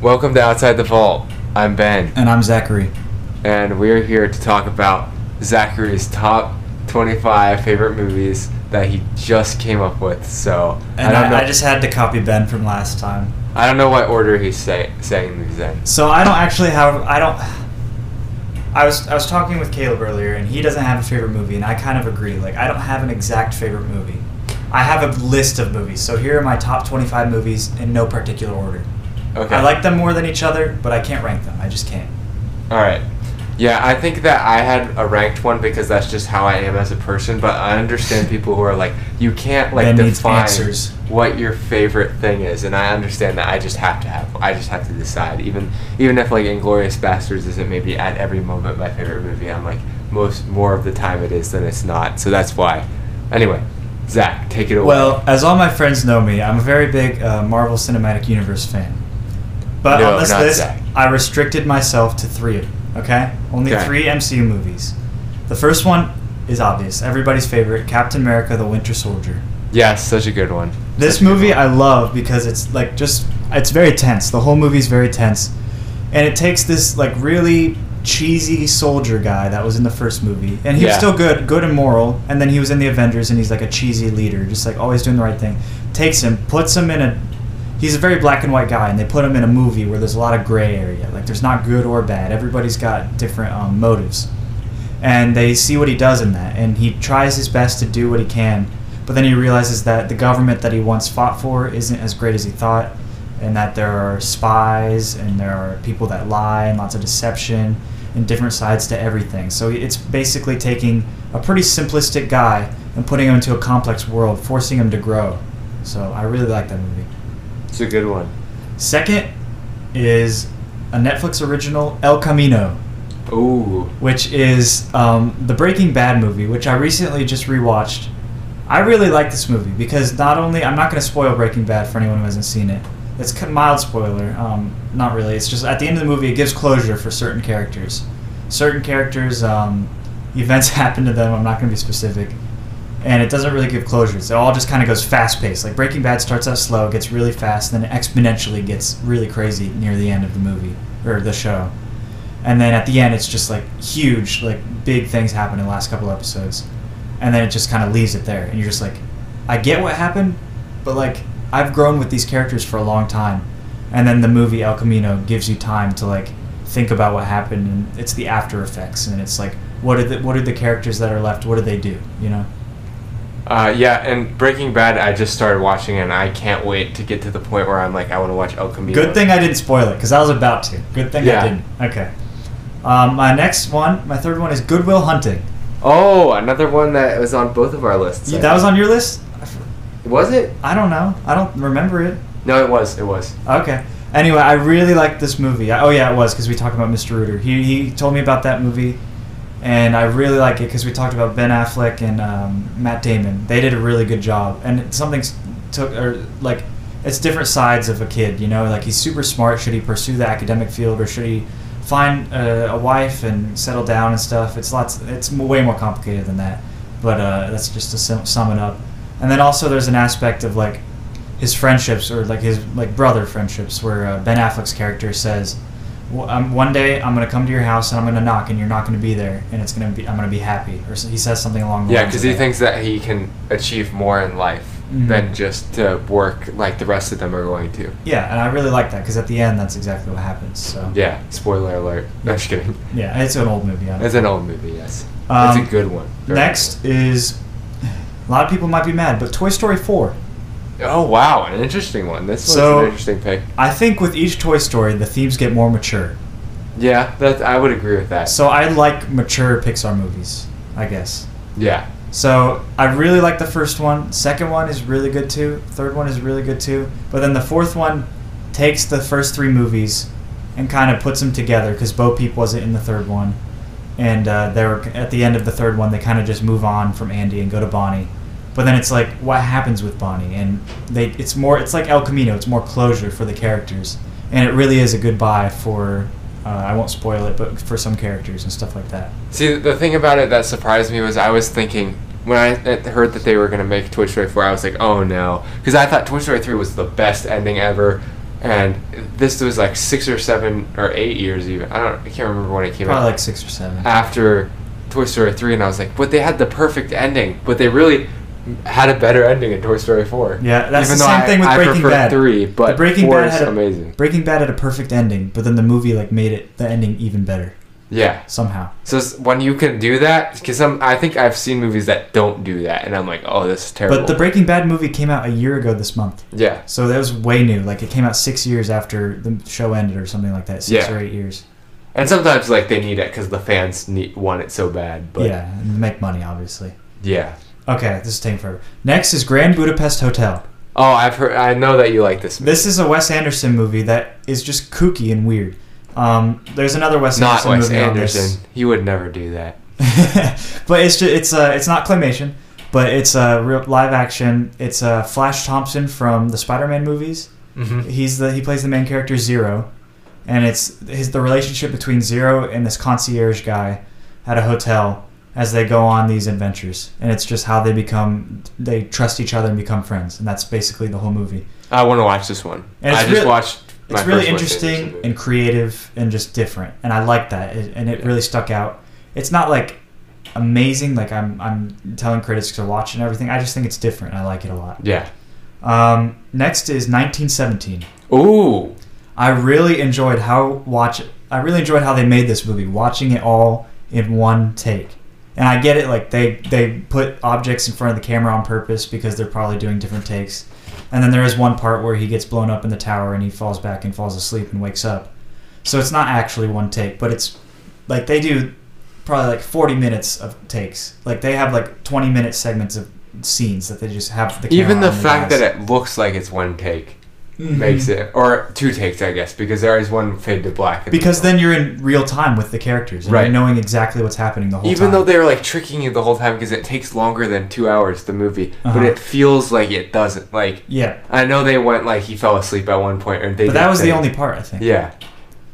Welcome to Outside the Vault. I'm Ben, And I'm Zachary. and we're here to talk about Zachary's top 25 favorite movies that he just came up with. So And I I. I just had to copy Ben from last time. I don't know what order he's say, saying these in. So I don't actually have. I don't. I was I was talking with Caleb earlier, and he doesn't have a favorite movie, and I kind of agree. Like I don't have an exact favorite movie. I have a list of movies. So here are my top 25 movies in no particular order. Okay. I like them more than each other, but I can't rank them. I just can't. All right. Yeah, I think that I had a ranked one because that's just how I am as a person. But I understand people who are like, you can't like define what your favorite thing is, and I understand that. I just have to have. I just have to decide. Even even if like Inglourious Basterds isn't maybe at every moment my favorite movie, I'm like most more of the time it is than it's not. So that's why. Anyway, Zach, take it away. Well, as all my friends know me, I'm a very big uh, Marvel Cinematic Universe fan. But No, on this list, Zach. I restricted myself to three. Okay, only Okay. three MCU movies. The first one is obvious, everybody's favorite: Captain America: The Winter Soldier. yes, such a good one. This Such movie one. I love because it's like just it's very tense. The whole movie is very tense, and it takes this like really cheesy soldier guy that was in the first movie, and he was still good, good and moral. And then he was in the Avengers, and he's like a cheesy leader, just like always doing the right thing. Takes him, puts him in a. He's a very black and white guy, and they put him in a movie where there's a lot of gray area. Like there's not good or bad. Everybody's got different um, motives and they see what he does in that and he tries his best to do what he can but then he realizes that the government that he once fought for isn't as great as he thought and that there are spies and there are people that lie and lots of deception and different sides to everything so it's basically taking a pretty simplistic guy and putting him into a complex world forcing him to grow so i really like that movie It's a good one. second is a netflix original el camino Ooh. which is um, the Breaking Bad movie, which I recently just rewatched. I really like this movie because not only I'm not going to spoil Breaking Bad for anyone who hasn't seen it. It's a mild spoiler, um, not really. It's just at the end of the movie, it gives closure for certain characters. Certain characters, um, events happen to them. I'm not going to be specific, and it doesn't really give closure. It all just kind of goes fast paced. Like Breaking Bad starts out slow, gets really fast, then exponentially gets really crazy near the end of the movie or the show. And then at the end it's just like huge like big things happen in the last couple episodes. And then it just kind of leaves it there and you're just like i get what happened but like i've grown with these characters for a long time. And then the movie el camino gives you time to like think about what happened and it's the after effects and it's like what are the what are the characters that are left? What do they do? You know Uh, yeah, and Breaking Bad, I just started watching and I can't wait to get to the point where I'm like, I want to watch El Camino. good thing i didn't spoil it because i was about to good thing Yeah. i didn't okay um, my next one my third one is goodwill hunting Oh, another one that was on both of our lists. You- that was on your list Was it? I don't know. I don't remember it. No, it was. It was. Okay. Anyway, I really like this movie. I- Oh yeah, it was because we talked about Mr. Rooter. He he told me about that movie, and I really like it because we talked about Ben Affleck and um, Matt Damon. They did a really good job, and something took or like it's different sides of a kid. You know, like he's super smart. Should he pursue the academic field or should he find a, a wife and settle down and stuff? It's lots. It's way more complicated than that. But uh, that's just to sum, sum it up. And then also there's an aspect of like his friendships or like his like brother friendships where uh, Ben Affleck's character says "Well, um, one day I'm gonna come to your house and I'm gonna knock and you're not gonna be there and it's gonna be I'm gonna be happy or so he says something along the lines. Yeah, because he that. thinks that he can achieve more in life Mhm. than just to work like the rest of them are going to. yeah and I really like that because at the end that's exactly what happens so Yeah. Spoiler alert. No, I'm just kidding. yeah it's an old movie I It's an old movie. Yes. Um, it's a good one. Very next is a lot of people might be mad but Toy Story 4 good. Oh wow, an interesting one. This was So- an interesting pick. I think with each Toy Story the themes get more mature Yeah, that I would agree with that. so I like mature Pixar movies I guess yeah. So I really like the first one. Second one is really good too. Third one is really good too. But then the fourth one takes the first three movies and kind of puts them together because Bo Peep wasn't in the third one, and uh, they were at the end of the third one. They kind of just move on from Andy and go to Bonnie. But then it's like, what happens with Bonnie? And they, it's more, it's like El Camino. It's more closure for the characters, and it really is a goodbye for. Uh, I won't spoil it, but for some characters and stuff like that. See, the thing about it that surprised me was I was thinking when I heard that they were gonna make Toy Story 4, I was like, oh no, because I thought Toy Story 3 was the best ending ever. and this was like six or seven or eight years even. I don't. I can't remember when it came Probably out. like six or seven. after Toy Story three, and I was like, but they had the perfect ending, but they really had a better ending in Toy Story four. Yeah, that's Even the same I- thing with I Breaking Bad. three, but The Breaking four Bad had a- amazing. Breaking Bad had a perfect ending, but then the movie like made it the ending even better Yeah. somehow. So when you can do that, because I think I've seen movies that don't do that, and I'm like, oh, this is terrible. But the Breaking Bad movie came out a year ago this month, yeah, so that was way new. Like it came out six years after the show ended, or something like that. Six Yeah. or eight years. and sometimes like they need it because the fans need want it so bad. But yeah, and make money, obviously. yeah. Okay, this is taking forever. Next is Grand Budapest Hotel. Oh, I've heard. I know that you like this. Movie. This is a Wes Anderson movie that is just kooky and weird. Um, there's another Wes not Anderson Wes movie on this. Anderson. He would never do that. but it's just, it's uh, it's not claymation, but it's a real live action. It's uh, Flash Thompson from the Spider-Man movies. Mm-hmm. He's the he plays the main character Zero, and it's his the relationship between Zero and this concierge guy at a hotel as they go on these adventures, and it's just how they become they trust each other and become friends, and that's basically the whole movie. I want to watch this one. And I it's just watched. my It's really interesting and creative and just different, and I like that, it, and it Yeah. really stuck out. It's not like amazing, like I'm I'm telling critics to watch and everything. I just think it's different. and I like it a lot. Yeah. Um, next is 1917. Ooh. I really enjoyed how watch. I really enjoyed how they made this movie, watching it all in one take. And I get it, like they they put objects in front of the camera on purpose because they're probably doing different takes. And then there is one part where he gets blown up in the tower and he falls back and falls asleep and wakes up. So it's not actually one take, but it's like they do probably like 40 minutes of takes. Like they have like 20 minute segments of scenes that they just have the camera Even the fact guys. that it looks like it's one take Mhm. makes it, or two takes, I guess, because there is one fade to black. in the because then you're in real time with the characters and Right. you're knowing exactly what's happening the whole even time. Even though they're like tricking you the whole time because it takes longer than two hours the movie, Uh-huh. but it feels like it doesn't. Like yeah, I know they went like he fell asleep at one point, or they. but that was the only part I think. Yeah,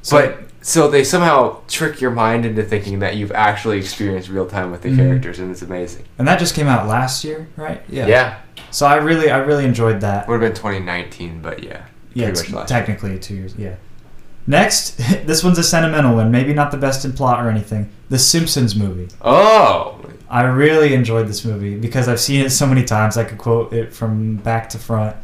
So- but so they somehow trick your mind into thinking that you've actually experienced real time with the Mhm. characters, and it's amazing. and that just came out last year, right? Yeah. Yeah, So I really, I really enjoyed that. would have been 2019, but yeah, Yeah, it's last year. technically two years. Yeah. Next, this one's a sentimental one. Maybe not the best in plot or anything. The Simpsons movie. Oh, I really enjoyed this movie because I've seen it so many times. I could quote it from back to front.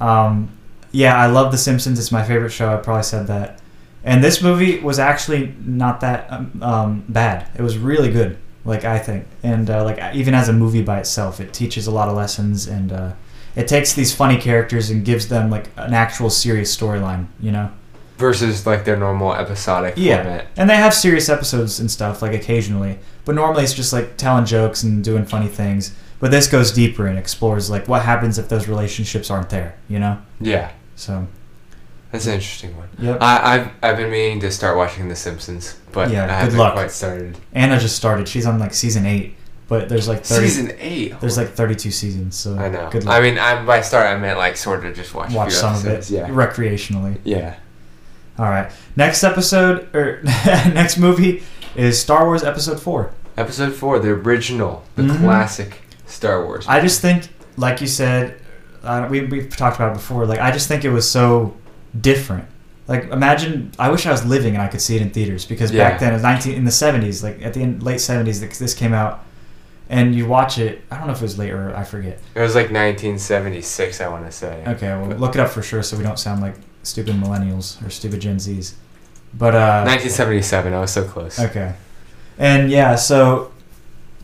Um, yeah, I love The Simpsons. It's my favorite show. I probably said that. And this movie was actually not that um, um, bad. It was really good, like I think. And uh, like even as a movie by itself, it teaches a lot of lessons and uh, it takes these funny characters and gives them like an actual serious storyline. You know. versus like their normal episodic Yeah, format. and they have serious episodes and stuff like occasionally, but normally it's just like telling jokes and doing funny things. But this goes deeper and explores like what happens if those relationships aren't there, you know? Yeah, So, that's an interesting one. yep. I, I've I've been meaning to start watching The Simpsons, but Yeah, I good haven't luck. quite started. Anna just started. She's on like season eight, but there's like thirty. Season eight. There's like thirty-two seasons. So I know. Good luck. I mean, I, by start I meant like sort of just watch. Watch some of it. Yeah. recreationally. Yeah. All right. Next episode or next movie is Star Wars Episode Four. Episode four, the original, the Mhm. classic Star Wars. I just think, like you said, uh, we we've talked about it before. Like I just think it was so different. Like imagine, I wish I was living and I could see it in theaters because Yeah. back then, it was nineteen in the seventies, like at the end, late seventies, this came out, and you watch it. I don't know if it was late or I forget. it was like 1976, I want to say. Okay, well But- look it up for sure so we don't sound like stupid millennials or stupid Gen Zs. But uh, 1977. I was so close. Okay. And yeah, so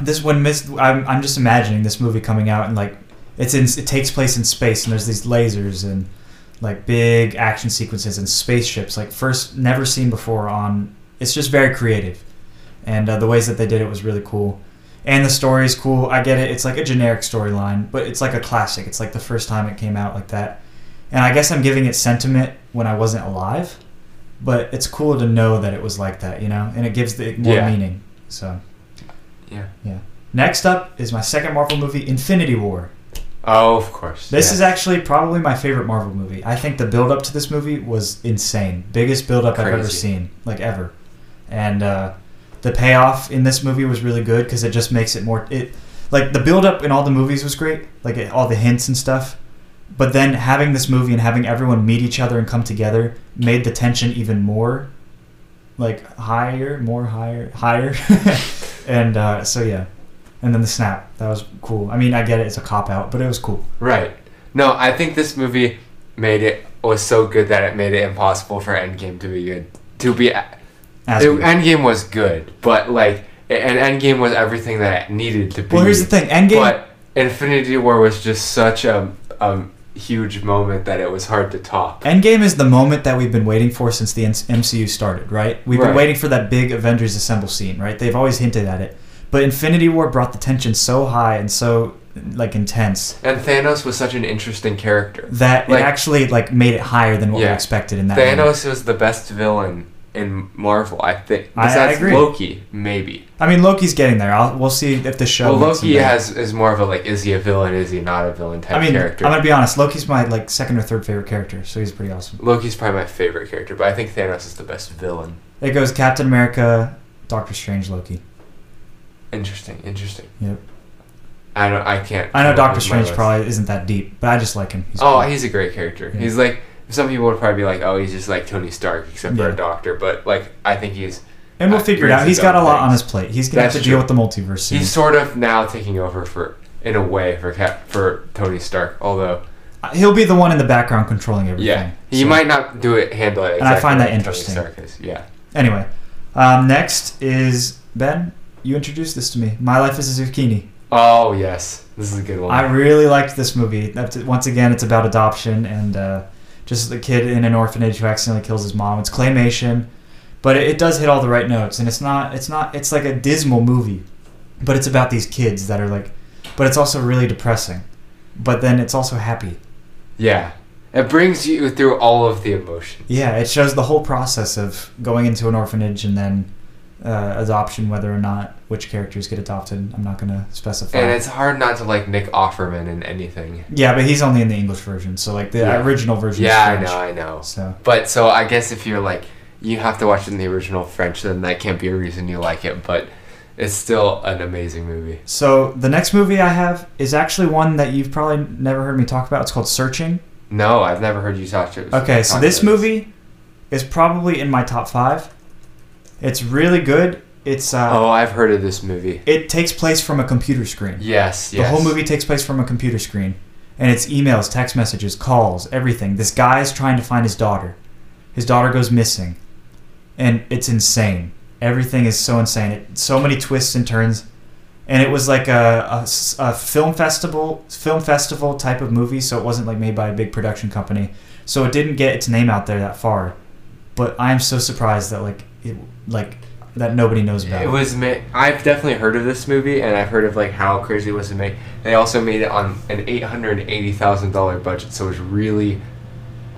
this when Miss I'm I'm just imagining this movie coming out and like it's in it takes place in space and there's these lasers and like big action sequences and spaceships like first never seen before on it's just very creative. And uh, the ways that they did it was really cool. And the story is cool. I get it. It's like a generic storyline but it's like a classic. It's like the first time it came out like that. And i guess i'm giving it sentiment when i wasn't alive but it's cool to know that it was like that you know? And it gives the more Yeah. meaning so. Yeah. yeah. Next up is my second marvel movie infinity war Oh, of course. this yeah. is actually probably my favorite Marvel movie. I think the build up to this movie was insane. Biggest build up I've ever seen, like ever. And uh, the payoff in this movie was really good because it just makes it more. It like the build up in all the movies was great, like it, all the hints and stuff. but then having this movie and having everyone meet each other and come together made the tension even more like higher, more higher, higher. and uh, so yeah, and then the snap that was cool. I mean, I get it; it's a cop out, but it was cool. Right. No, I think this movie made it was so good that it made it impossible for Endgame to be good. To be, As good. Endgame was good, but like, and Endgame was everything that it needed to be. well, here's the thing: Endgame. But Infinity War was just such a, a huge moment that it was hard to top. Endgame is the moment that we've been waiting for since the MCU started, right? We've been waiting for that big Avengers Assemble scene, right? They've always hinted at it. But Infinity War brought the tension so high and so like intense And Thanos was such an interesting character. that Like- it actually like made it higher than what we expected in that. moment. Thanos was the best villain in Marvel, I think. I- I agree. Loki, maybe. I mean, Loki's getting there. I'll, we'll see if the show. Well, Loki has is more of a like, is he a villain? Is he not a villain type I mean, character? I'm gonna be honest. Loki's my like second or third favorite character, so he's pretty awesome. Loki's probably my favorite character, but I think Thanos is the best villain. It goes Captain America, Doctor Strange, Loki. Interesting, interesting. Yep. I don't. I can't. I know Doctor Strange probably isn't that deep, but I just like him. He's oh, cool. he's a great character. Yeah. He's like some people would probably be like, oh, he's just like Tony Stark, except for Yeah. a doctor. But like, I think he's and we'll uh, figure it out. He's got a lot on his plate. He's gonna have That's to deal with the multiverse soon. he's sort of now taking over for in a way for Cap for Tony Stark. Although, Uh, He'll be the one in the background controlling everything. yeah, he So- might not do it handle it. And I find that like Tony interesting. Yeah. Anyway, um, next is Ben. You introduced this to me. My Life is a Zucchini. Oh yes, this is a good one. I really liked this movie. Once again, it's about adoption and uh, just the kid in an orphanage who accidentally kills his mom. It's claymation, but it, it does hit all the right notes. And it's not. It's not. It's like a dismal movie, but it's about these kids that are like. But it's also really depressing. But then it's also happy. yeah, it brings you through all of the emotions. Yeah, it shows the whole process of going into an orphanage and then uh, adoption, whether or not which characters get adopted. I'm not going to specify. And it's hard not to like Nick Offerman in anything. yeah, but he's only in the English version, so like the Yeah. original version. Yeah, I know, I know. So But so I guess if you're like you have to watch it in the original French, then that can't be a reason you like it. But it's still an amazing movie. So the next movie I have is actually one that you've probably never heard me talk about. It's called Searching. No, I've never heard you talk to. Okay, so this movie is probably in my top five. It's really good. It's uh, Oh, I've heard of this movie. it takes place from a computer screen. Yes, The yes. whole movie takes place from a computer screen, and it's emails, text messages, calls, everything. This guy is trying to find his daughter. His daughter goes missing, and it's insane. Everything is so insane. It, so many twists and turns, and it was like a a film festival, film festival type of movie. So it wasn't like made by a big production company. So it didn't get its name out there that far. But I am so surprised that like it like that nobody knows about. It was. made. I've definitely heard of this movie, and I've heard of like how crazy it was to make. They also made it on an eight hundred eighty thousand dollar budget, so it was really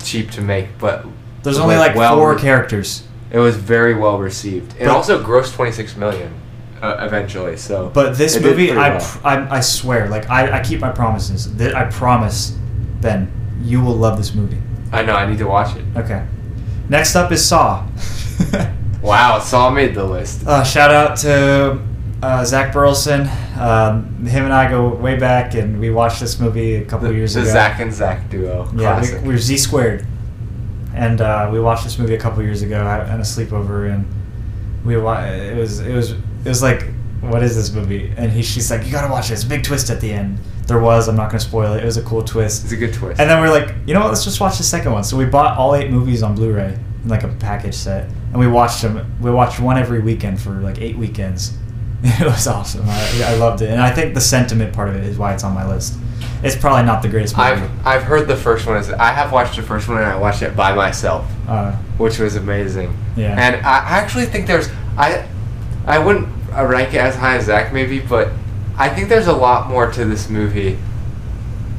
cheap to make. But There's only like, well- four characters. it was very well received. It But- also grossed twenty six million uh, eventually. So, But this movie, I, well. pr- I, I swear, like I, I keep my promises. That I promise, Ben, you will love this movie. I know I need to watch it. Okay. Next up is Saw. Wow, Saw made the list. uh, shout out to uh, Zach Burleson. Um, him and I go way back, and we watched this movie a couple The, years the ago. The Zach and Zach duo. yeah, Classic. we, we were Z squared, and uh, we watched this movie a couple years ago at a sleepover, and we wa- it was it was it was like what is this movie? And he she's like you gotta watch this big twist at the end. There was. I'm not gonna spoil it. It was a cool twist. it's a good twist. And then we're like, you know what? Let's just watch the second one. So we bought all eight movies on Blu-ray in like a package set, and we watched them. We watched one every weekend for like eight weekends. It was awesome. I, I loved it, and I think the sentiment part of it is why it's on my list. It's probably not the greatest movie. I've I've heard the first one is I have watched the first one and I watched it by myself, uh, which was amazing. Yeah. And I actually think there's I I wouldn't rank it as high as Zach maybe, but I think there's a lot more to this movie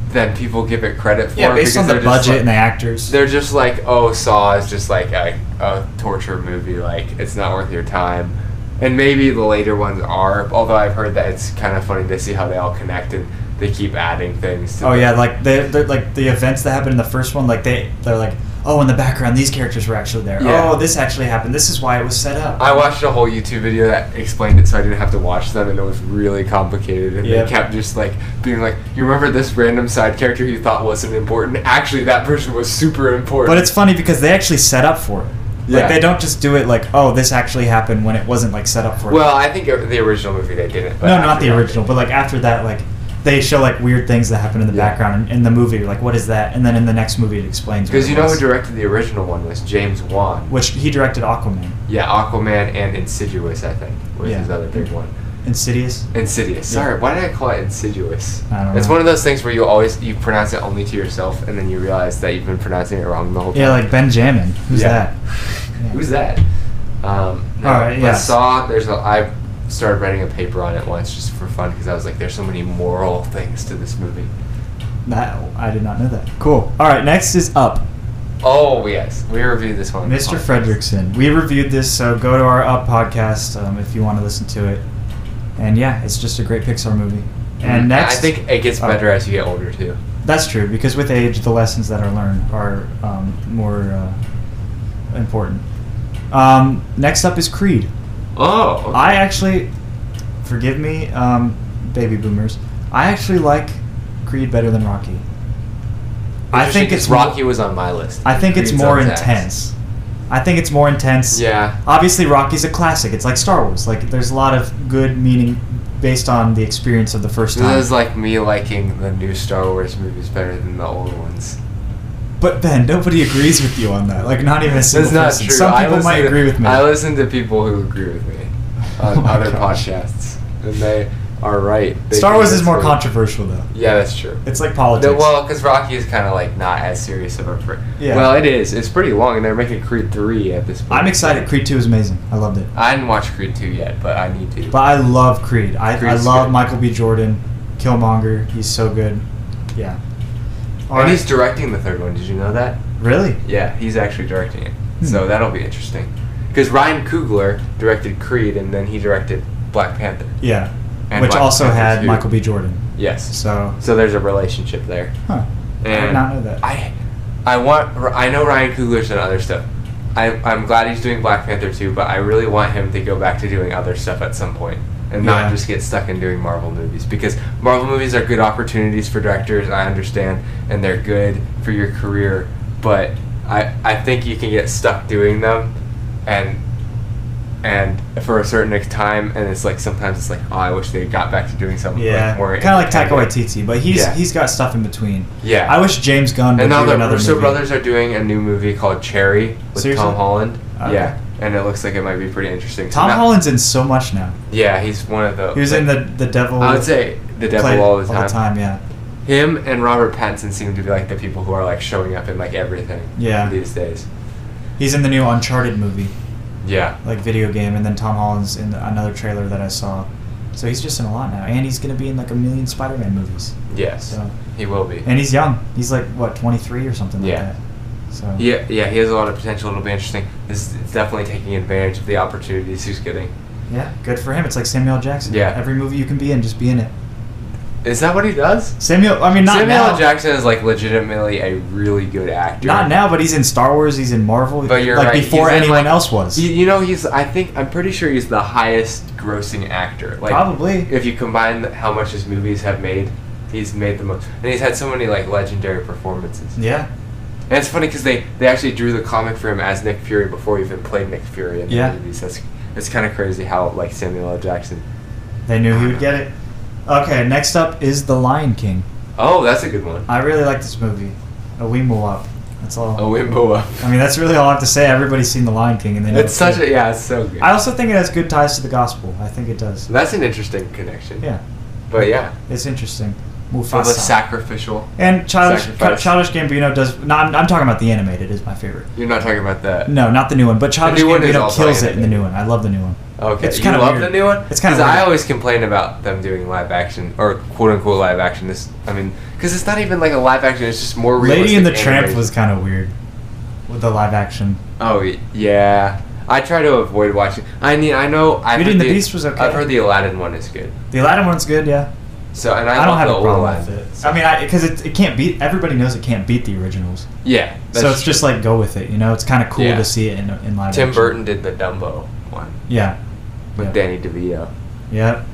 than people give it credit for. yeah, based because on the budget like- and the actors. they're just like, oh, Saw is just like a, a torture movie. Like it's not worth your time. And maybe the later ones are. Although I've heard that it's kind of funny to see how they all connect and they keep adding things. To Oh the- yeah, like they like the events that happened in the first one, like they they're like, oh, in the background, these characters were actually there. Yeah. Oh, this actually happened. This is why it was set up. I watched a whole YouTube video that explained it, so I didn't have to watch them, and it was really complicated. And Yep. they kept just like being like, "You remember this random side character you thought wasn't important? Actually, that person was super important." But it's funny because they actually set up for it. Like Yeah. they don't just do it like, oh, this actually happened when it wasn't like set up for it. well, I think the original movie they didn't. But no, not the original, but like after that, like they show like weird things that happen in the Yeah. background in, the movie. You're like, what is that? And then in the next movie, it explains. Because you know who directed the original one was James Wan. Which he directed Aquaman, Yeah, Aquaman and Insidious, I think, was Yeah. his other big one. Insidious. Insidious. Yeah. Sorry, why did I call it Insidious? I don't It's know. one of those things where you always you pronounce it only to yourself, and then you realize that you've been pronouncing it wrong the whole time. Yeah, like Benjamin. Who's Yeah. that? Yeah. Who's that? Um, no, All right, yeah. Saw. There's a. I started writing a paper on it once just for fun because I was like, there's so many moral things to this movie. That I did not know that. Cool. All right, next is Up. Oh yes, we reviewed this one. Mr. podcast. Fredricksen. We reviewed this, so go to our Up podcast um, if you want to listen to it. And yeah, it's just a great Pixar movie. And Mhm. next, I think it gets oh, better as you get older too. That's true because with age, the lessons that are learned are um, more uh, important. Um, next up is Creed. Oh. okay. I actually, forgive me, um, baby boomers. I actually like Creed better than Rocky. I think it's Rocky was on my list. I think it's more intense. I think it's more intense. Yeah. Obviously, Rocky's a classic. It's like Star Wars. Like there's a lot of good meaning based on the experience of the first time. This is like me liking the new Star Wars movies better than the old ones. But Ben, nobody agrees with you on that. Like not even a single That's not person. true. Some people might to- agree with me. I listen to people who agree with me on Oh other gosh. podcasts, and they are right. They Star Wars is more controversial though. Yeah, that's true. It's like politics. No, well, because Rocky is kind of like not as serious of a. Fr- Yeah. Well, it is. It's pretty long, and they're making Creed three at this point. I'm excited. Creed 2 is amazing. I loved it. I didn't watch Creed two yet, but I need to. But I love Creed. I, I love good. Michael B. Jordan, Killmonger. He's so good. Yeah. All and right. he's directing the third one. Did you know that? really? Yeah, he's actually directing it. Hmm. So that'll be interesting. Because Ryan Coogler directed Creed, and then he directed Black Panther. Yeah. And Which Black also Panther had 2. Michael B. Jordan. Yes. So, So there's a relationship there. huh. I And did not know that. I, I want. I know Ryan Coogler's done other stuff. I, I'm glad he's doing Black Panther too, but I really want him to go back to doing other stuff at some point and Yeah. not just get stuck in doing Marvel movies because Marvel movies are good opportunities for directors. I understand, and they're good for your career, but I I think you can get stuck doing them, and and for a certain time, and it's like sometimes it's like oh I wish they got back to doing something yeah. like more kind of like Taika. Waititi, but he's Yeah. he's got stuff in between. Yeah. I wish James Gunn would And now do the another Russo movie. brothers are doing a new movie called Cherry with Seriously? Tom Holland. Okay. Yeah, and it looks like it might be pretty interesting. So Tom now- Holland's in so much now. Yeah, he's one of the. He was in the the Devil. I would say the devil played all the time. yeah. Him and Robert Pattinson seem to be like the people who are like showing up in like everything. Yeah. These days. He's in the new Uncharted movie, Yeah. like video game, and then Tom Holland's in another trailer that I saw. So he's just in a lot now, and he's gonna be in like a million Spider-Man movies. Yes. So, He will be. and he's young. He's like what 23 or something like Yeah. that. So Yeah, yeah, he has a lot of potential. It'll be interesting. This is definitely taking advantage of the opportunities he's getting. yeah, good for him. It's like Samuel Jackson. Yeah. Every movie you can be in, just be in it. Is that what he does? Samuel, I mean, not Samuel now. L. Jackson is like legitimately a really good actor. Not now, but he's in Star Wars. He's in Marvel. But you're like right. before he's in, anyone like- else was. You, you know, he's. I think I'm pretty sure he's the highest grossing actor. Like Probably. if you combine how much his movies have made, he's made the most, and he's had so many like legendary performances. yeah. And it's funny because they they actually drew the comic for him as Nick Fury before he even played Nick Fury in the Yeah. movies. That's it's kind of crazy how like Samuel L. Jackson. They knew he would get it. Okay, next up is The Lion King. Oh, that's a good one. I really like this movie. A Wimble up. That's all. Oh, Wimboa. I mean, that's really all I have to say. Everybody's seen The Lion King, and they know It's such good. a yeah, it's so good. I also think it has good ties to the gospel. I think it does. That's an interesting connection. Yeah, But yeah, it's interesting. For the Mufasa. sacrificial. and Childish, sacrifice. Childish Gambino does. No, I'm, I'm talking about the animated. Is my favorite. You're not talking about that. No, not the new one. But Childish Gambino kills it in the new one. I love the new one. Okay, It's you kinda love weird. the new one. It's kinda 'Cause I always complain about them doing live action or quote unquote live action. This, I mean, because it's not even like a live action. It's just more realistic. Lady and the Tramp was kind of weird with the live action. Oh yeah, I try to avoid watching. I mean, I know. I've Beauty and the Beast was okay. I've heard the Aladdin one is good. The Aladdin one's good, yeah. So and I, I, don't have a problem one. with it. I mean, because it, it can't beat. Everybody knows it can't beat the originals. Yeah. so it's just like go with it. You know, it's kind of cool Yeah. to see it in in live. Tim action. Burton did the Dumbo one Yeah. with Yep. Danny DeVito. Yep.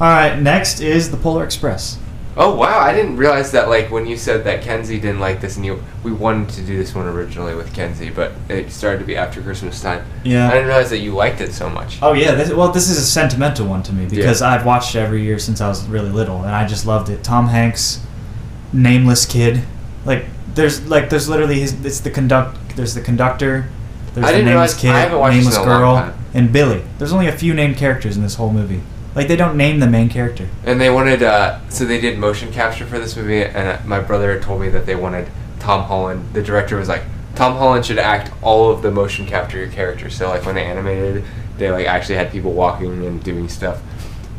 All right. Next is the Polar Express. Oh wow! I didn't realize that. Like when you said that Kenzie didn't like this, and you we wanted to do this one originally with Kenzie, but it started to be after Christmas time. Yeah. I didn't realize that you liked it so much. Oh yeah, this, well this is a sentimental one to me because I've watched it every year since I was really little and I just loved it. Tom Hanks, nameless kid, like there's like there's literally his it's the conduct there's the conductor, there's I the didn't nameless realize- kid, I haven't watched this nameless in a long girl, and Billy. There's only a few named characters in this whole movie. Like they don't name the main character. And they wanted, uh, so they did motion capture for this movie, and uh, my brother told me that they wanted Tom Holland. The director was like, Tom Holland should act all of the motion capture characters. So like when they animated, they like actually had people walking and doing stuff,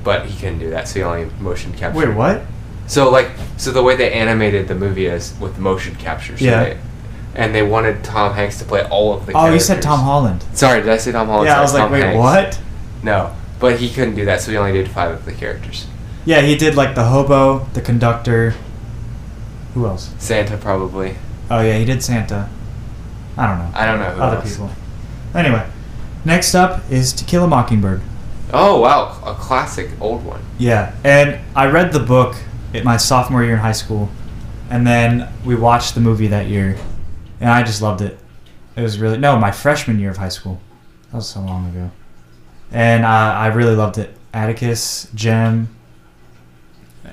but he couldn't do that, so he only motion captured. Wait, what? So like, so the way they animated the movie is with motion capture. So Yeah. They, and they wanted Tom Hanks to play all of the. Characters. Oh, you said. Tom Holland. Sorry, did I say Tom Holland? yeah, I was like, Tom wait, Hanks. what? No, but he couldn't do that, so he only did five of the characters. Yeah, he did like the hobo, the conductor. Who else? Santa probably. Oh yeah, he did Santa. I don't know. I don't know who Other else. people. Anyway, next up is To Kill a Mockingbird. Oh wow, a classic old one. Yeah, and I read the book at my sophomore year in high school, and then we watched the movie that year, and I just loved it. It was really no, my freshman year of high school. That was so long ago, and I, I really loved it. Atticus, Jem,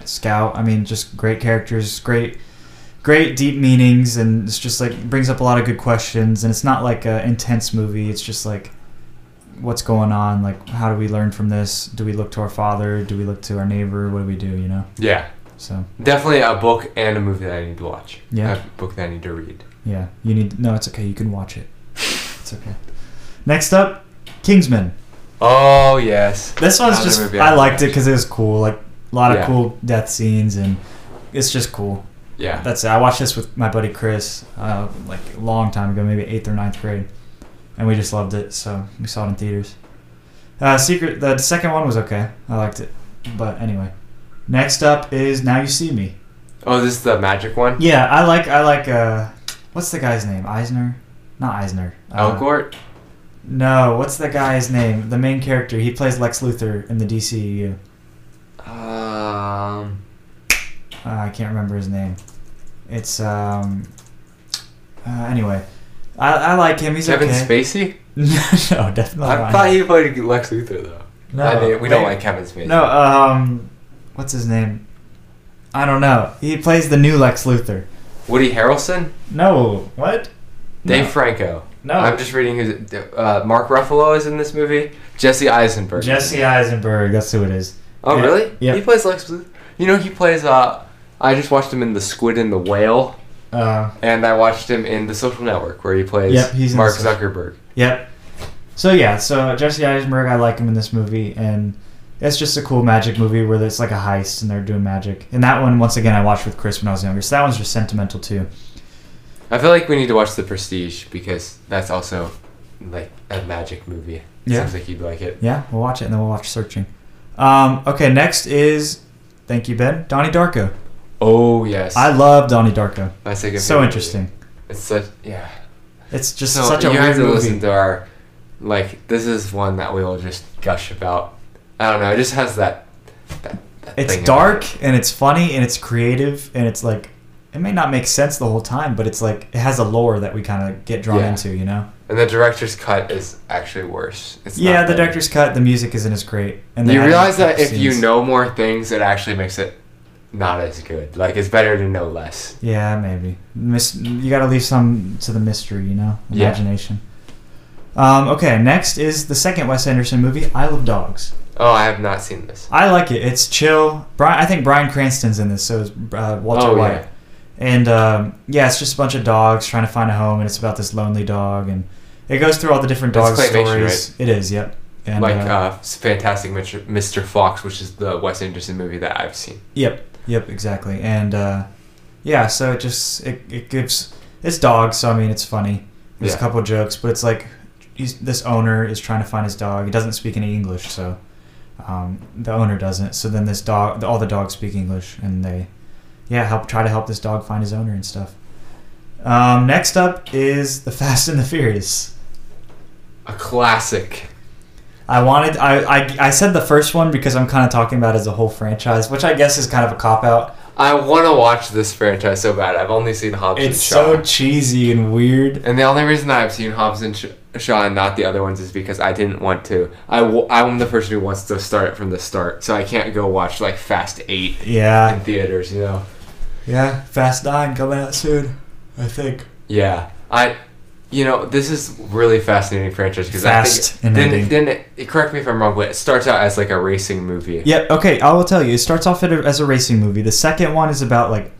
Scout. I mean, just great characters, great, great deep meanings, and it's just like brings up a lot of good questions. And it's not like an intense movie. It's just like what's going on like how do we learn from this do we look to our father do we look to our neighbor what do we do you know Yeah, so definitely a book and a movie that I need to watch. Yeah. a book that I need to read. yeah you need no it's okay you can watch it it's okay next up kingsman Oh yes, this one's Another just i liked it because it was cool like a lot of Yeah. cool death scenes and it's just cool Yeah, that's it i watched this with my buddy chris uh, like a long time ago maybe eighth or ninth grade and we just loved it so we saw it in theaters uh, secret the second one was okay i liked it but anyway next up is now you see me Oh, this is the magic one. Yeah, I like I like uh what's the guy's name? Eisner? Not Eisner. Uh, Elgort. No, what's the guy's name? The main character. He plays Lex Luthor in the DCEU. Um. Uh, I can't remember his name. It's um uh, anyway. I, I like him. He's Kevin okay. Spacey. no, definitely I not. thought he played Lex Luthor though. No, I mean, we don't like Kevin Spacey. No, um what's his name? I don't know. He plays the new Lex Luthor. Woody Harrelson. No, what? Dave No. Franco. No. I'm just reading his. Uh, Mark Ruffalo is in this movie. Jesse Eisenberg. Jesse Eisenberg. That's who it is. Oh Yeah. really? Yeah. He plays Lex Luthor. You know he plays. Uh, I just watched him in The Squid and the Whale, Uh, and I watched him in The Social Network, where he plays Yep, he's Mark Zuckerberg. Yep. So yeah, so Jesse Eisenberg, I like him in this movie, and it's just a cool magic movie where it's like a heist and they're doing magic. And that one, once again, I watched with Chris when I was younger, so that one's just sentimental too. I feel like we need to watch The Prestige because that's also like a magic movie. Yeah. Seems like you'd like it. Yeah, we'll watch it and then we'll watch Searching. Um, okay, next is thank you Ben Donnie Darko. Oh yes. I love Donnie Darko. That's like a So interesting. movie. It's such yeah. It's just So such a you weird have to movie. listen to our like this is one that we will just gush about. I don't know. It just has that. that, that it's dark it. and it's funny and it's creative and it's like it may not make sense the whole time, but it's like it has a lore that we kind of get drawn Yeah. into, you know. and the director's cut is actually worse. It's Yeah, not the better. director's cut, the music isn't as great. And You realize that couple if you know more things, it actually makes it not as good. Like it's better to know less. Yeah, maybe. Mis- you got to leave some to the mystery, you know, Yeah. imagination. Um, okay, next is the second Wes Anderson movie, Isle of Dogs. Oh, I have not seen this. I like it. It's chill. Bryan, I think Bryan Cranston's in this, so is uh, Walter oh White. yeah. And um, yeah, it's just a bunch of dogs trying to find a home, and it's about this lonely dog, and it goes through all the different dog That's stories. It is, yep. And, like uh, uh, Fantastic Mr. Mr. Fox, which is the Wes Anderson movie that I've seen. Yep, yep, exactly. And uh, yeah, so it just it, it gives it's dogs, so I mean it's funny. There's Yeah. a couple jokes, but it's like he's, this owner is trying to find his dog. He doesn't speak any English, so Um, the owner doesn't. So then this dog, all the dogs speak English, and they, yeah, help try to help this dog find his owner and stuff. Um, next up is the Fast and the Furious. A classic. I wanted, I, I, I said the first one because I'm kind of talking about it as a whole franchise, which I guess is kind of a cop out. I want to watch this franchise so bad. I've only seen Hobbs It's so cheesy and weird. and the only reason I've seen Hobbs and Sh- Shaw and not the other ones is because I didn't want to. I w- I'm the person who wants to start it from the start, so I can't go watch like Fast Eight Yeah. in theaters. You know. Yeah. Fast Nine coming out soon, I think. Yeah, I. You know, this is really fascinating franchise because I Fast think and then, then it, correct me if I'm wrong, but it starts out as like a racing movie. Yep. Okay, I will tell you. It starts off at a, as a racing movie. The second one is about like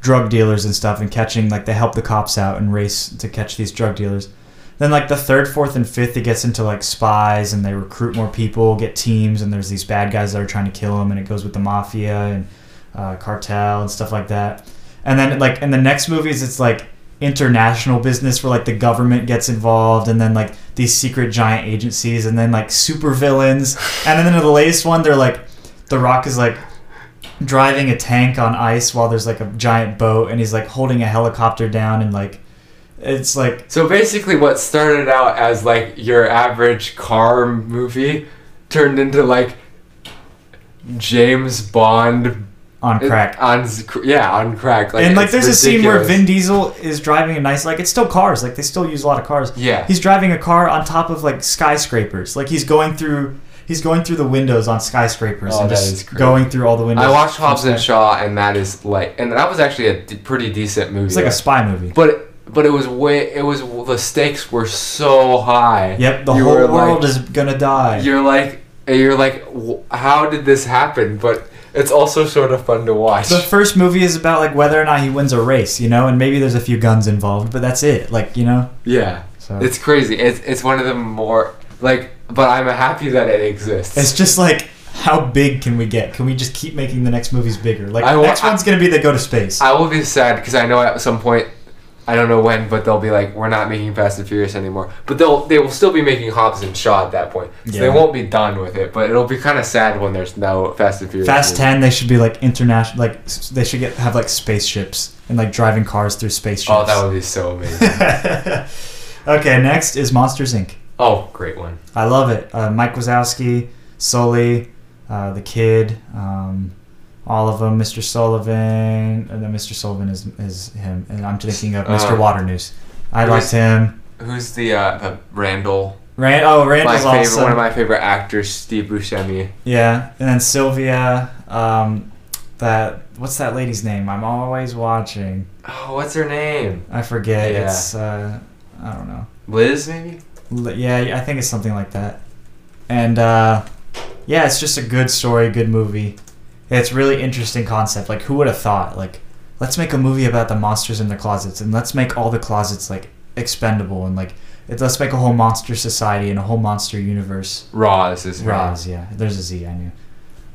drug dealers and stuff and catching like they help the cops out and race to catch these drug dealers. Then like the third, fourth, and fifth, it gets into like spies and they recruit more people, get teams, and there's these bad guys that are trying to kill them, and it goes with the mafia and uh, cartel and stuff like that. And then like in the next movies, it's like international business where like the government gets involved and then like these secret giant agencies and then like super villains and then in the latest one they're like the rock is like driving a tank on ice while there's like a giant boat and he's like holding a helicopter down and like it's like So basically, what started out as like your average car movie turned into like James Bond on crack on yeah on crack. Like, and like there's a scene where. Vin Diesel is driving a nice like it's still cars like they still use a lot of cars Yeah. he's driving a car on top of like skyscrapers like he's going through he's going through the windows on skyscrapers Oh, and just going through all the windows I watched Hobbs and Shaw, and that is like, and that was actually a d- pretty decent movie. it's like a spy movie but but it was way it was the stakes were so high. yep the You whole were like- world is gonna die You're like you're like, "W- how did this happen? But it's also sort of fun to watch. The first movie is about like whether or not he wins a race, you know, and maybe there's a few guns involved, but that's it. Like, you know. yeah, So it's crazy. It's it's one of the more like, but I'm happy that it exists. it's just like how big can we get? Can we just keep making the next movies bigger? Like I next one's gonna be they go to space. I will be sad because I know at some point, I don't know when, but they'll be like, we're not making Fast and Furious anymore. But they'll they will still be making Hobbs and Shaw at that point. So Yeah. they won't be done with it. But it'll be kind of sad when there's no Fast and Furious. Fast movies. Ten, they should be like international. Like they should get have like spaceships and like driving cars through spaceships. Oh, that would be so amazing. okay, next is Monsters Inc. oh, great one. I love it. Uh, Mike Wazowski, Sully, uh, the kid, um, all of them. Mr. Sullivan, and then Mr. Sullivan is is him, and I'm thinking of Mr. Uh, Waternoose. I liked him. Who's the uh, the Randall? Rand, oh, My Randall's favorite, awesome. one of my favorite actors, Steve Buscemi. yeah, and then Sylvia. Um, that what's that lady's name? I'm always watching. Oh, what's her name? I forget. Yeah. It's uh, I don't know. Liz, maybe. L- Yeah, I think it's something like that. And uh, yeah, it's just a good story, good movie. It's really interesting concept. Like, who would have thought? Like, let's make a movie about the monsters in the closets, and let's make all the closets like expendable, and like, let's make a whole monster society and a whole monster universe. Roz is. Roz, yeah, there's a Z, I knew.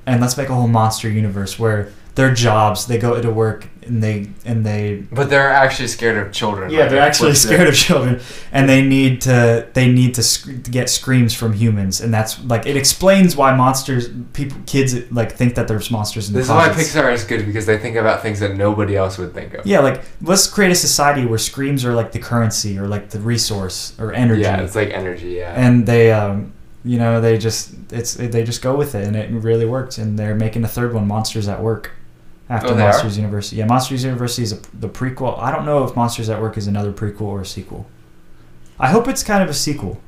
And let's make a whole monster universe where their jobs, they go to work and they and they But they're actually scared of children. yeah, they're actually it. scared of children, and they need to they need to, sc- to get screams from humans, and that's like it explains why monsters people kids like think that there's monsters in the This is why. Pixar is good because they think about things that nobody else would think of. Yeah, like let's create a society where screams are like the currency or like the resource or energy, Yeah, it's like energy. Yeah. and they um you know they just it's they just go with it, and it really worked, and they're making a third one, Monsters at Work. After Oh, they are? Monsters University, yeah, Monsters University is a, the prequel. I don't know if Monsters at Work is another prequel or a sequel. I hope it's kind of a sequel,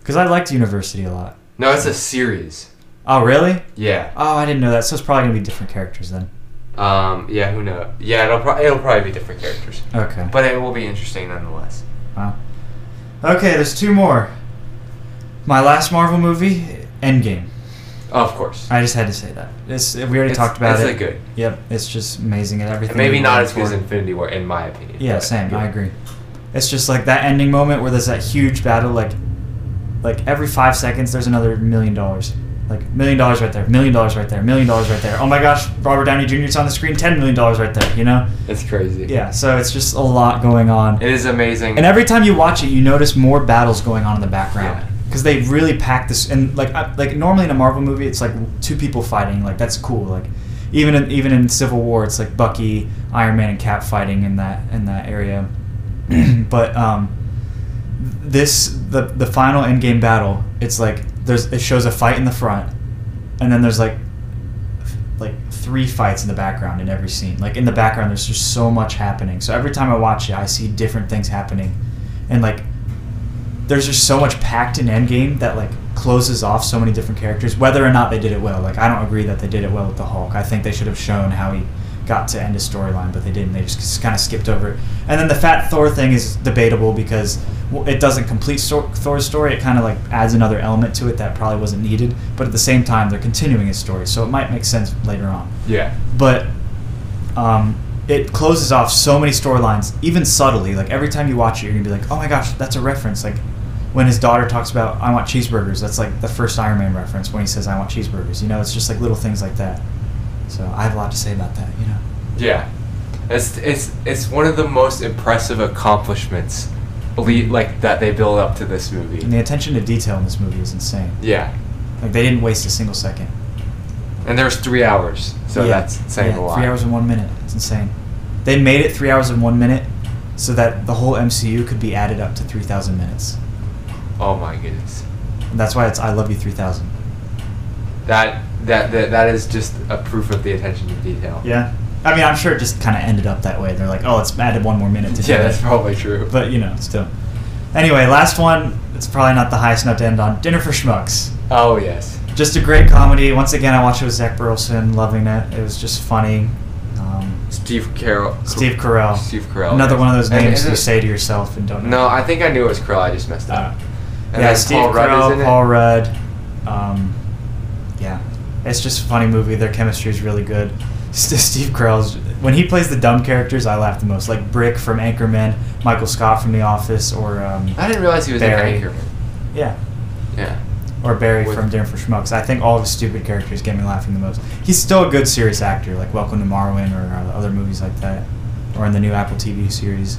because I liked University a lot. no, it's a series. Oh, really? Yeah. Oh, I didn't know that. So it's probably gonna be different characters then. Um. Yeah. Who knows? Yeah. It'll pro- it'll probably be different characters, Okay. but it will be interesting nonetheless. Wow. Okay, there's two more. My last Marvel movie, Endgame. Of course. I just had to say that. It's, we already It's- talked about it's it. a good. Yep, it's just amazing and everything. And maybe not as good as. Infinity War, in my opinion. Yeah, same. good. I agree. It's just like that ending moment where there's that huge battle. Like, like every five seconds, there's another million dollars. Like million dollars right there, million dollars right there, million dollars right there. Oh my gosh, Robert Downey Jr.'s on the screen, ten million dollars right there. You know? It's crazy. Yeah. So it's just a lot going on. It is amazing. And every time you watch it, you notice more battles going on in the background. Yeah. Because they really pack this and like uh, like normally in a Marvel movie it's like two people fighting like that's cool like even in, even in Civil War it's like Bucky, Iron Man, and Cap fighting in that in that area, but um, this the the final end game battle it's like there's it shows a fight in the front, and then there's like like three fights in the background in every scene. Like in the background, there's just so much happening. So every time I watch it, I see different things happening, and like there's just so much packed in Endgame that like closes off so many different characters. Whether or not they did it well, like I don't agree that they did it well with the Hulk. I think they should have shown how he got to end his storyline, but they didn't. They just kind of skipped over it. And then the Fat Thor thing is debatable because it doesn't complete Thor's story. It kind of like adds another element to it that probably wasn't needed. But at the same time, they're continuing his story, so it might make sense later on. Yeah. But um, it closes off so many storylines, even subtly. Like every time you watch it, you're gonna be like, "Oh my gosh, that's a reference!" Like when his daughter talks about "I want cheeseburgers," that's like the first Iron Man reference when he says "I want cheeseburgers." You know, it's just like little things like that. So I have a lot to say about that. You know. Yeah. It's it's it's one of the most impressive accomplishments, like that they build up to this movie. And the attention to detail in this movie is insane. Yeah. Like they didn't waste a single second. And there's three hours, so Yeah, that's saying yeah, a lot. Three hours and one minute. It's insane. They made it three hours and one minute, so that the whole MCU could be added up to three thousand minutes. Oh my goodness. And that's why it's I love you three thousand. That that that that is just a proof of the attention to detail. Yeah. I mean, I'm sure it just kind of ended up that way. They're like, oh, let's added one more minute to Yeah, it. that's probably true. But you know, still. Anyway, last one. It's probably not the highest note to end on. Dinner for Schmucks. oh yes. Just a great comedy. Once again, I watched it with Zach Burleson, loving it. It was just funny. Um, Steve Carell. Steve Carell. Steve Carell. Another yes. one of those And names you say to yourself and don't know. No, I think I knew it was Carell. I just messed up. Uh, And yeah, Steve Paul Rudd Carell. Paul Rudd. Um, yeah, it's just a funny movie. Their chemistry is really good. St- Steve Carell's when he plays the dumb characters, I laugh the most. Like Brick from Anchorman, Michael Scott from The Office, or um, I didn't realize he was Barry. in Anchorman. yeah, Yeah. or Barry With- from Dinner for Schmucks. I think all of his stupid characters get me laughing the most. He's still a good serious actor, like Welcome to Marwen or uh, other movies like that, or in the new Apple TV series.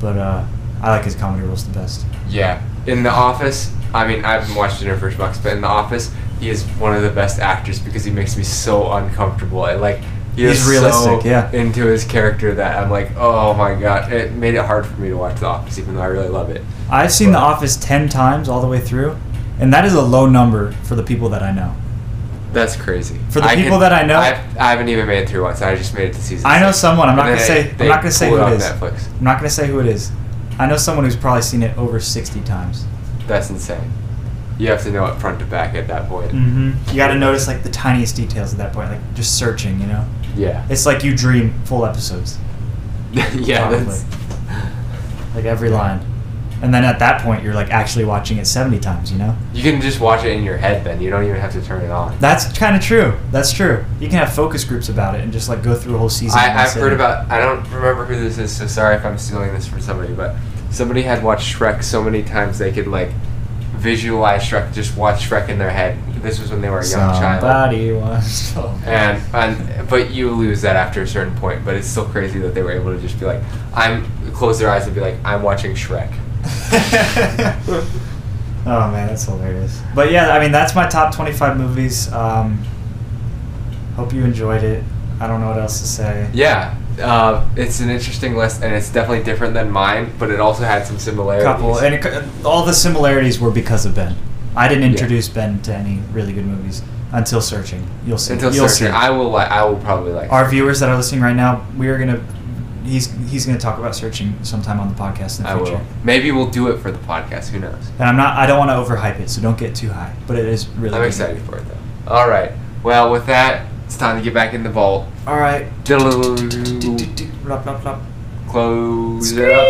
But uh, I like his comedy roles the best. Yeah. In The Office, I mean, I haven't watched Dinner for Schmucks, but in The Office, he is one of the best actors because he makes me so uncomfortable. I like. He He's is realistic, so yeah. into his character that I'm like, oh my god. It made it hard for me to watch The Office, even though I really love it. I've seen The Office 10 times all the way through, and that is a low number for the people that I know. That's crazy. For the people that I know- I've, I haven't even made it through once. I just made it to season. I know six. someone, I'm not And gonna say- I'm not gonna say who it it. Netflix. I'm not going to say who it is. I know someone who's probably seen it over 60 times. That's insane. You have to know it front to back at that point. Mm-hmm. You got to notice like the tiniest details at that point, like just searching, you know? Yeah. It's like you dream full episodes, yeah. That's, like every line. And then at that point, you're like actually watching it 70 times, you know? you can just watch it in your head. Then you don't even have to turn it on. That's kind of true. That's true. You can have focus groups about it and just like go through a whole season. I, i've heard about. I don't remember who this is, so sorry if I'm stealing this from somebody. But somebody had watched Shrek so many times they could like visualize Shrek, just watch Shrek in their head. This was when they were a young child. Somebody wants to- And and but you lose that after a certain point. But it's still crazy that they were able to just be like, I'm close their eyes and be like, I'm watching Shrek. oh man, that's hilarious. But yeah, I mean that's my top twenty-five movies. Um, hope you enjoyed it. I don't know what else to say. Yeah, uh, it's an interesting list, and it's definitely different than mine. But it also had some similarities. couple, and it, all the similarities were because of Ben. I didn't Yeah. introduce Ben to any really good movies until searching. You'll see. until You'll searching, see. I will like. I will probably like. Our viewers that are listening right now, we are gonna. He's he's gonna talk about searching sometime on the podcast in the I future. will. Maybe we'll do it for the podcast. Who knows? And I'm not. I don't want to overhype it, so don't get too high. But it is really. I'm excited for it though. All right. Well, with that, it's time to get back in the vault. All right. Close it up.